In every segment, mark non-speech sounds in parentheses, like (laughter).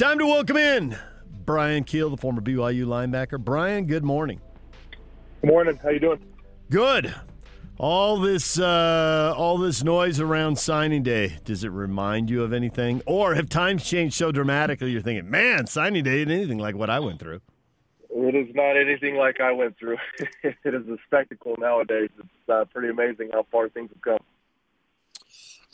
Time to welcome in Bryan Kehl, the former BYU linebacker. Bryan, good morning. Good morning. How you doing? Good. All this, uh, all this noise around signing day. Does it remind you of anything, or have times changed so dramatically? You're thinking, man, signing day ain't anything like what I went through. It is not anything like I went through. (laughs) it is a spectacle nowadays. It's uh, pretty amazing how far things have come.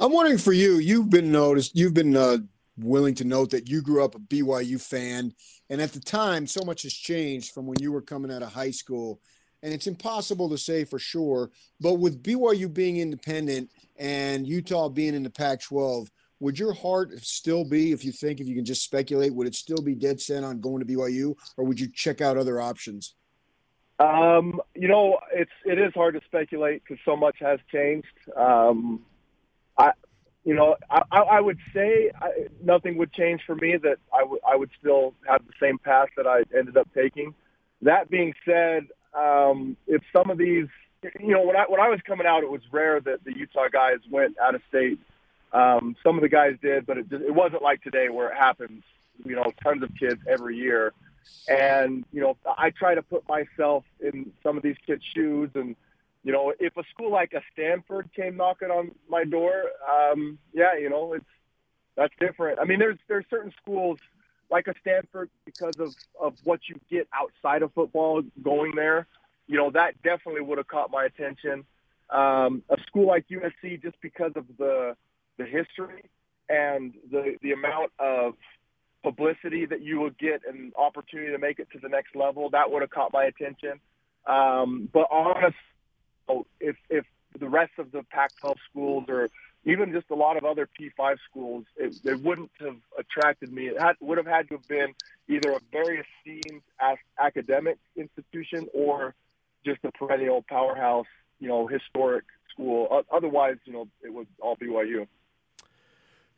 I'm wondering for you. You've been noticed. You've been uh, willing to note that you grew up a BYU fan, and at the time, so much has changed from when you were coming out of high school, and it's impossible to say for sure. But with BYU being independent and Utah being in the Pac-12, would your heart still be, if you think, if you can just speculate, would it still be dead set on going to BYU, or would you check out other options? Um, you know, it's it is hard to speculate because so much has changed. Um, you know, I, I would say I, nothing would change for me. That I would I would still have the same path that I ended up taking. That being said, um, if some of these, you know, when I when I was coming out, it was rare that the Utah guys went out of state um, some of the guys did, but it, it wasn't like today where it happens. You know, tons of kids every year, and you know, I try to put myself in some of these kids' shoes, and you know, if a school like a Stanford came knocking on my door, um, yeah, you know, it's that's different. I mean, there's there's certain schools like a Stanford because of of what you get outside of football going there. You know, that definitely would have caught my attention. Um, a school like USC just because of the the history and the the amount of publicity that you would get and opportunity to make it to the next level that would have caught my attention. Um, but honestly, if if the rest of the Pac-12 schools or even just a lot of other P5 schools, it, it wouldn't have attracted me. It had, would have had to have been either a very esteemed academic institution or just a perennial powerhouse, you know, historic school. Otherwise, you know, it would all BYU.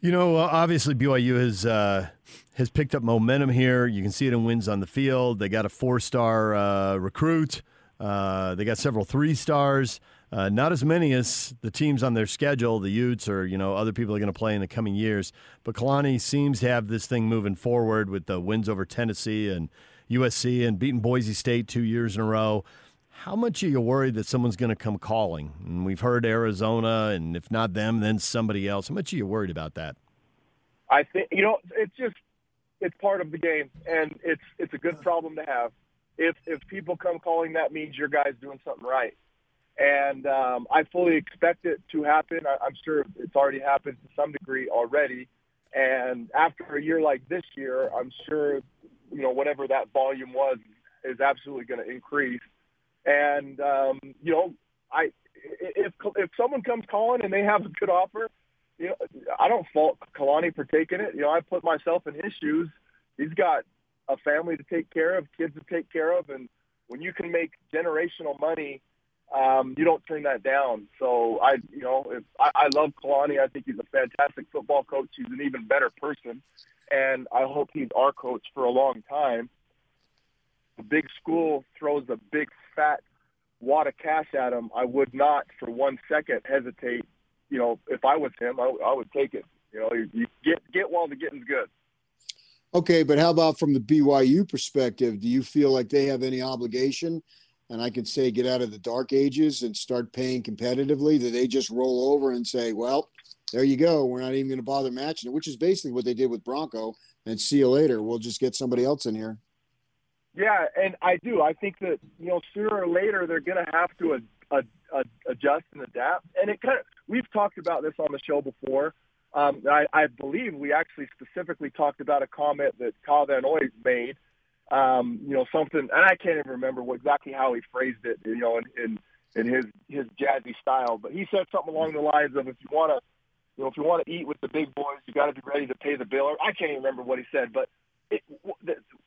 You know, obviously BYU has uh, has picked up momentum here. You can see it in wins on the field. They got a four star uh, recruit. Uh, they got several three stars. Uh, not as many as the teams on their schedule, the Utes or you know other people are going to play in the coming years. But Kalani seems to have this thing moving forward with the wins over Tennessee and USC and beating Boise State two years in a row. How much are you worried that someone's going to come calling? And we've heard Arizona, and if not them, then somebody else. How much are you worried about that? I think you know it's just it's part of the game, and it's it's a good problem to have. If if people come calling, that means your guy's doing something right, and um, I fully expect it to happen. I, I'm sure it's already happened to some degree already. And after a year like this year, I'm sure you know whatever that volume was is absolutely going to increase. And um, you know, I if if someone comes calling and they have a good offer, you know, I don't fault Kalani for taking it. You know, I put myself in his shoes. He's got a family to take care of, kids to take care of, and when you can make generational money, um, you don't turn that down. So I, you know, if, I, I love Kalani. I think he's a fantastic football coach. He's an even better person, and I hope he's our coach for a long time. The big school throws a big fat wad of cash at him, I would not for one second hesitate. You know, if I was him, I, I would take it. You know, you, you get get while the getting's good. Okay, but how about from the BYU perspective? Do you feel like they have any obligation? And I can say, get out of the dark ages and start paying competitively. Do they just roll over and say, "Well, there you go. We're not even going to bother matching it," which is basically what they did with Bronco. And see you later. We'll just get somebody else in here. Yeah, and I do. I think that you know sooner or later they're going to have to ad, ad, adjust and adapt. And it kind of we've talked about this on the show before. Um, I, I believe we actually specifically talked about a comment that Kyle Van Noy made. Um, you know something, and I can't even remember what, exactly how he phrased it. You know, in, in in his his jazzy style, but he said something along the lines of, "If you want to, you know, if you want to eat with the big boys, you got to be ready to pay the bill." Or I can't even remember what he said, but it,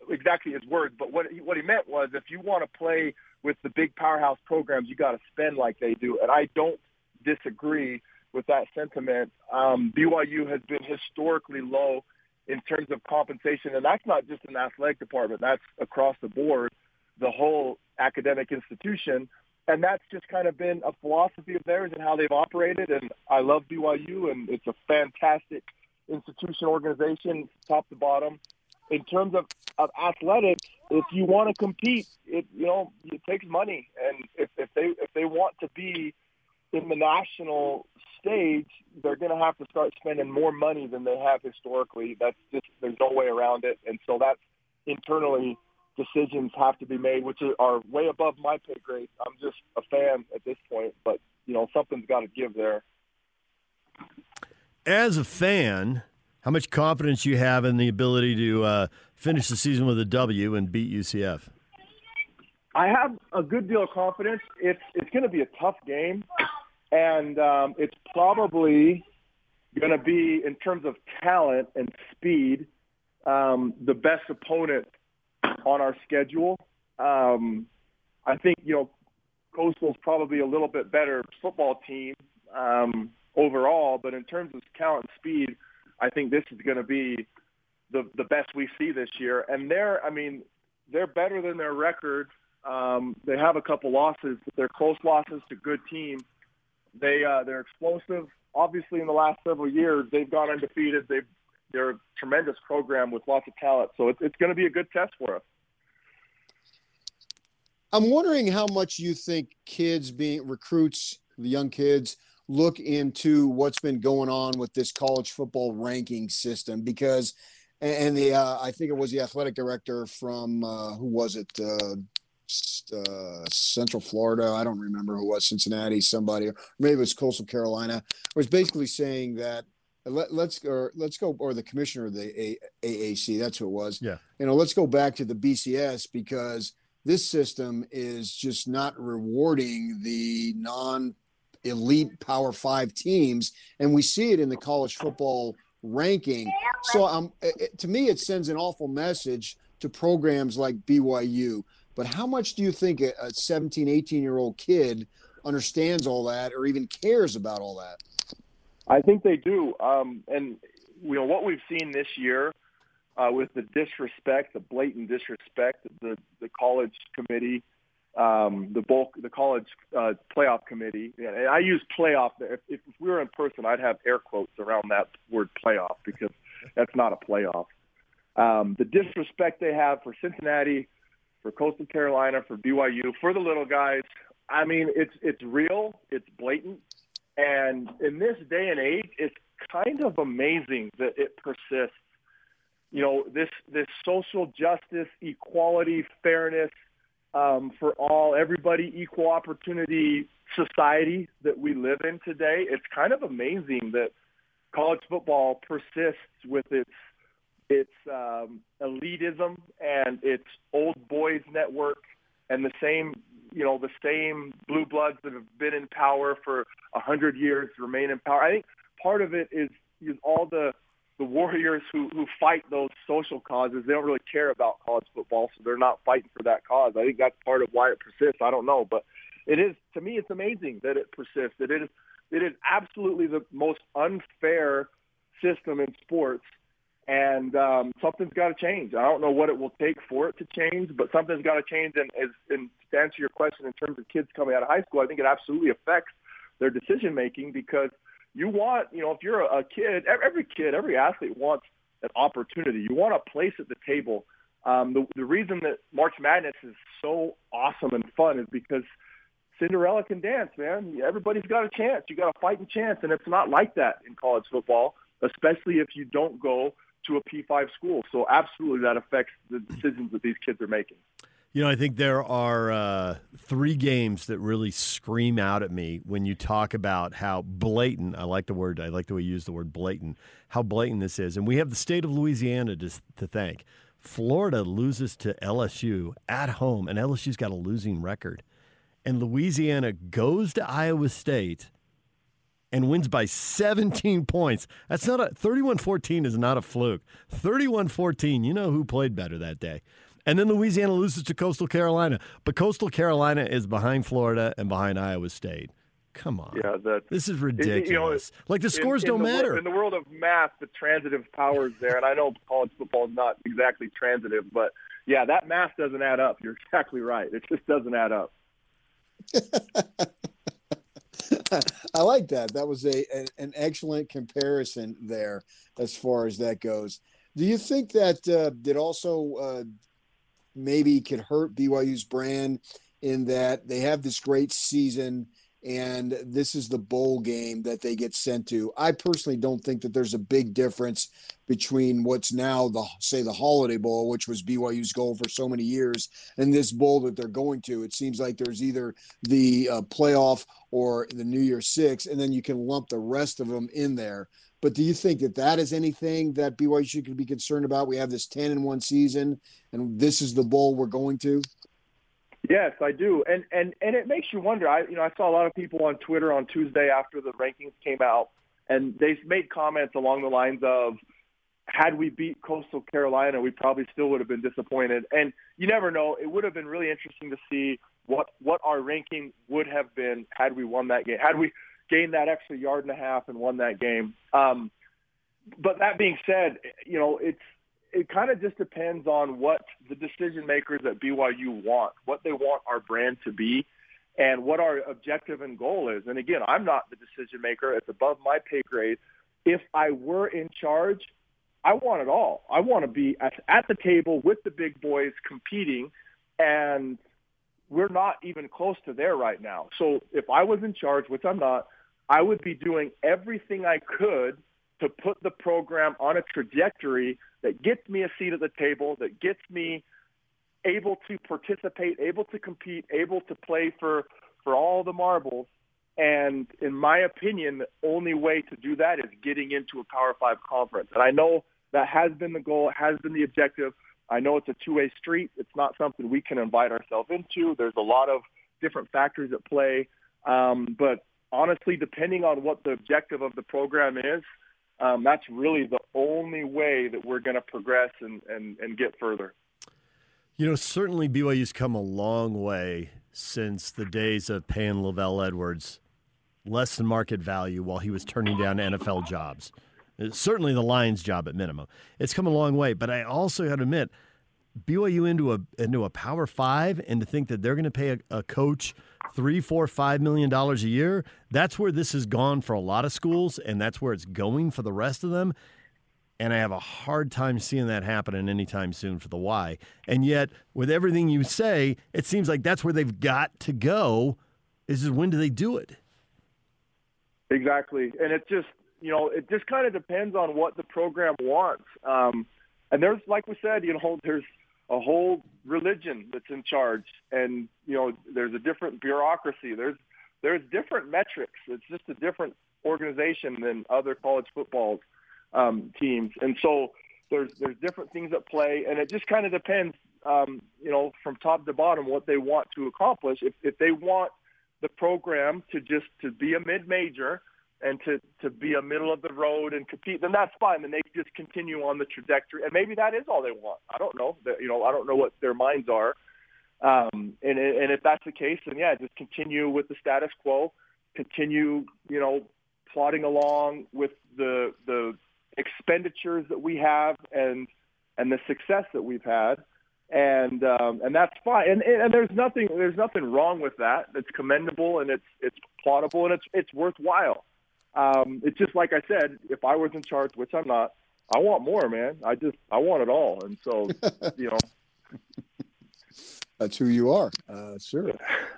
exactly his words, but what he, what he meant was if you want to play with the big powerhouse programs, you got to spend like they do. And I don't disagree with that sentiment. Um, BYU has been historically low in terms of compensation, and that's not just an athletic department. That's across the board, the whole academic institution. And that's just kind of been a philosophy of theirs and how they've operated. And I love BYU, and it's a fantastic institution organization, top to bottom. in terms of, of athletics, if you want to compete, it you know it takes money, and if, if they if they want to be in the national stage, they're going to have to start spending more money than they have historically. That's just there's no way around it, and so that's internally decisions have to be made, which are way above my pay grade. I'm just a fan at this point, but you know something's got to give there. As a fan, how much confidence you have in the ability to uh, finish the season with a W and beat UCF? I have a good deal of confidence. It's it's going to be a tough game, and um, it's probably going to be in terms of talent and speed um, the best opponent on our schedule. Um, I think you know Coastal's probably a little bit better football team um, overall, but in terms of talent and speed, I think this is going to be the the best we see this year. And they're, I mean, they're better than their record. Um, they have a couple losses, but they're close losses to good teams. They uh, they're explosive. Obviously, in the last several years, they've gone undefeated. They've they're a tremendous program with lots of talent. So it's, it's going to be a good test for us. I'm wondering how much you think kids being recruits, the young kids, look into what's been going on with this college football ranking system because, and the uh, I think it was the athletic director from uh, who was it? Uh, uh, Central Florida. I don't remember who was Cincinnati, somebody, or maybe it was Coastal Carolina. Was basically saying that let, us or let's go or the commissioner of the A, AAC. That's who it was. Yeah. You know, let's go back to the BCS because this system is just not rewarding the non elite Power Five teams, and we see it in the college football ranking. So, um, it, to me, it sends an awful message to programs like BYU. But how much do you think a, a 17, 18 year old kid understands all that or even cares about all that? I think they do. Um, and you know what we've seen this year uh, with the disrespect, the blatant disrespect, the the college committee, um, the bulk, the college uh, playoff committee. And I use playoff. If, if we were in person, I'd have air quotes around that word playoff because that's not a playoff. Um, the disrespect they have for Cincinnati, for Coastal Carolina, for BYU, for the little guys. I mean, it's it's real. It's blatant. And in this day and age, it's kind of amazing that it persists. You know, this this social justice, equality, fairness um, for all, everybody, equal opportunity society that we live in today. It's kind of amazing that college football persists with its its um, elitism and its old boys network and the same you know the same blue bloods that have been in power for a hundred years remain in power. I think part of it is is all the the warriors who who fight those social causes. They don't really care about college football, so they're not fighting for that cause. I think that's part of why it persists. I don't know, but it is to me it's amazing that it persists. It is it is absolutely the most unfair system in sports and um, something's got to change. I don't know what it will take for it to change, but something's got to change. And, and to answer your question in terms of kids coming out of high school, I think it absolutely affects their decision making because you want, you know, if you're a, a kid, every kid, every athlete wants an opportunity. You want a place at the table. Um, the, the reason that March Madness is so awesome and fun is because Cinderella can dance, man. Everybody's got a chance. You got a fighting chance, and it's not like that in college football, especially if you don't go to a P5 school. So absolutely that affects the decisions that these kids are making. You know, I think there are uh, three games that really scream out at me when you talk about how blatant. I like the word. I like the way you use the word blatant. How blatant this is, and we have the state of Louisiana to, to thank. Florida loses to LSU at home, and LSU's got a losing record, and Louisiana goes to Iowa State and wins by 17 (laughs) points. That's not a 31-14 is not a fluke. 31-14, you know who played better that day. And then Louisiana loses to Coastal Carolina, but Coastal Carolina is behind Florida and behind Iowa State. Come on. Yeah, that, this is ridiculous. You know, like the scores in, don't the, matter. In the world of math, the transitive power is there, and I know college football is not exactly transitive, but yeah, that math doesn't add up. You're exactly right. It just doesn't add up. (laughs) (laughs) I like that. That was a an, excellent comparison there as far as that goes. Do you think that uh, that also uh, maybe could hurt BYU's brand in that they have this great season and this is the bowl game that they get sent to. I personally don't think that there's a big difference between what's now the say the Holiday Bowl, which was BYU's goal for so many years, and this bowl that they're going to. It seems like there's either the uh, playoff or the New Year Six, and then you can lump the rest of them in there. But do you think that that is anything that BYU should be concerned about? We have this ten and one season, and this is the bowl we're going to. Yes, I do, and and and it makes you wonder. I you know I saw a lot of people on Twitter on Tuesday after the rankings came out, and they made comments along the lines of, "Had we beat Coastal Carolina, we probably still would have been disappointed." And you never know. It would have been really interesting to see what what our ranking would have been had we won that game. Had we gained that extra yard and a half and won that game. Um, but that being said, you know it's it kind of just depends on what the decision makers at BYU want, what they want our brand to be, and what our objective and goal is. And again, I'm not the decision maker. It's above my pay grade. If I were in charge, I want it all. I want to be at, at the table with the big boys competing, and we're not even close to there right now. So if I was in charge, which I'm not, I would be doing everything I could to put the program on a trajectory that gets me a seat at the table, that gets me able to participate, able to compete, able to play for for all the marbles. And in my opinion, the only way to do that is getting into a Power Five conference. And I know that has been the goal, has been the objective. I know it's a two-way street. It's not something we can invite ourselves into. There's a lot of different factors at play. Um, but honestly, depending on what the objective of the program is, um, that's really the only way that we're going to progress and, and, and get further. You know, certainly BYU's come a long way since the days of paying LaVell Edwards less than market value while he was turning down NFL jobs. Certainly the Lions' job at minimum. It's come a long way, but I also got to admit, BYU into a into a Power Five, and to think that they're going to pay a, a coach three, four, five million dollars a year. That's where this has gone for a lot of schools, and that's where it's going for the rest of them. And I have a hard time seeing that happening anytime soon for the Y. And yet, with everything you say, it seems like that's where they've got to go. Is when do they do it? Exactly, and it just you know it just kind of depends on what the program wants. Um, and there's like we said, you know, there's a whole religion that's in charge, and you know there's a different bureaucracy. There's there's different metrics. It's just a different organization than other college football um, teams, and so there's there's different things at play, and it just kind of depends, um, you know, from top to bottom what they want to accomplish. If if they want the program to just to be a mid major and to to be a middle of the road and compete, then that's fine. Then they just continue on the trajectory, and maybe that is all they want. I don't know. You know, I don't know what their minds are. Um, and and if that's the case, then yeah, just continue with the status quo. Continue, you know, plodding along with the the expenditures that we have and and the success that we've had, and um, and that's fine. And and there's nothing there's nothing wrong with that. It's commendable and it's it's plottable and it's it's worthwhile. Um, it's just like I said, if I was in charge, which I'm not, I want more, man. I just I want it all, and so (laughs) you know. That's who you are, uh, sure.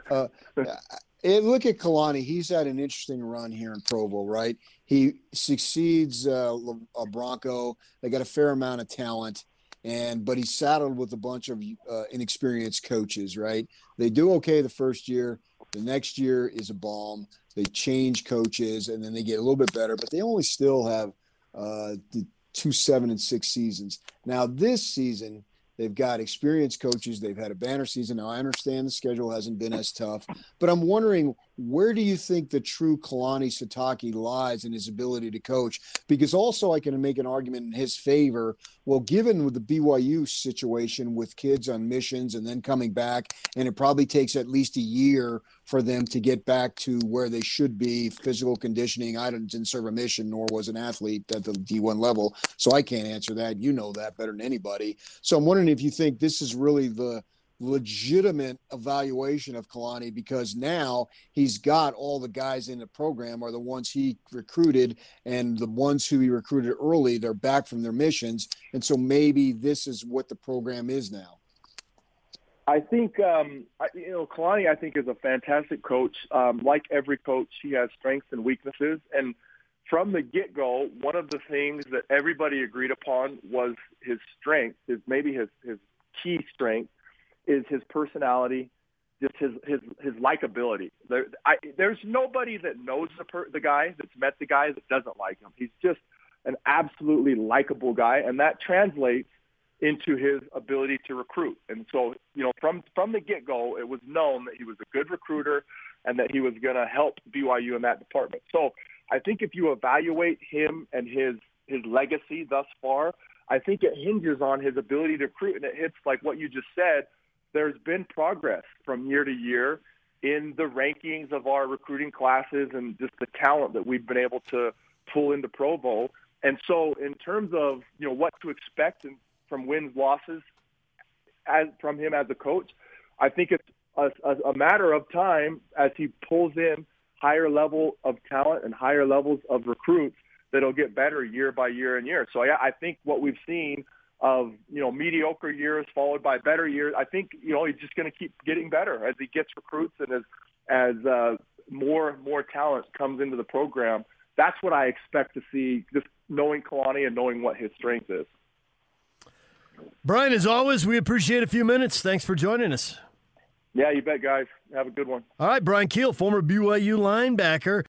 Uh, (laughs) look at Kalani. He's had an interesting run here in Provo, right? He succeeds uh, a Bronco. They got a fair amount of talent, and but he's saddled with a bunch of uh, inexperienced coaches, right? They do okay the first year. The next year is a bomb. They change coaches and then they get a little bit better, but they only still have uh, the two seven and six seasons. Now this season they've got experienced coaches. They've had a banner season. Now I understand the schedule hasn't been as tough, but I'm wondering where do you think the true Kalani Sitake lies in his ability to coach? Because also I can make an argument in his favor. Well, given with the BYU situation with kids on missions and then coming back, and it probably takes at least a year for them to get back to where they should be physical conditioning. I didn't serve a mission, nor was an athlete at the D1 level, so I can't answer that. You know that better than anybody. So I'm wondering if you think this is really the legitimate evaluation of Kalani because now he's got all the guys in the program are the ones he recruited and the ones who he recruited early they're back from their missions and so maybe this is what the program is now I think um, you know Kalani. I think is a fantastic coach. Um, like every coach, he has strengths and weaknesses. And from the get-go, one of the things that everybody agreed upon was his strength. His maybe his his key strength is his personality, just his his his likability. There, there's nobody that knows the per, the guy that's met the guy that doesn't like him. He's just an absolutely likable guy, and that translates into his ability to recruit. And so, you know, from from the get-go, it was known that he was a good recruiter and that he was going to help BYU in that department. So, I think if you evaluate him and his his legacy thus far, I think it hinges on his ability to recruit, and it hits like what you just said. There's been progress from year to year in the rankings of our recruiting classes and just the talent that we've been able to pull into Provo. And so, in terms of you know what to expect from wins losses as from him as a coach. I think it's a, a, a matter of time as he pulls in higher level of talent and higher levels of recruits that'll get better year by year and year. So I, I think what we've seen of you know mediocre years followed by better years. I think you know he's just going to keep getting better as he gets recruits and as as uh, more more talent comes into the program. That's what I expect to see. Just knowing Kalani and knowing what his strength is. Bryan, as always, we appreciate a few minutes. Thanks for joining us. Yeah, you bet, guys. Have a good one. All right, Bryan Kehl, former BYU linebacker.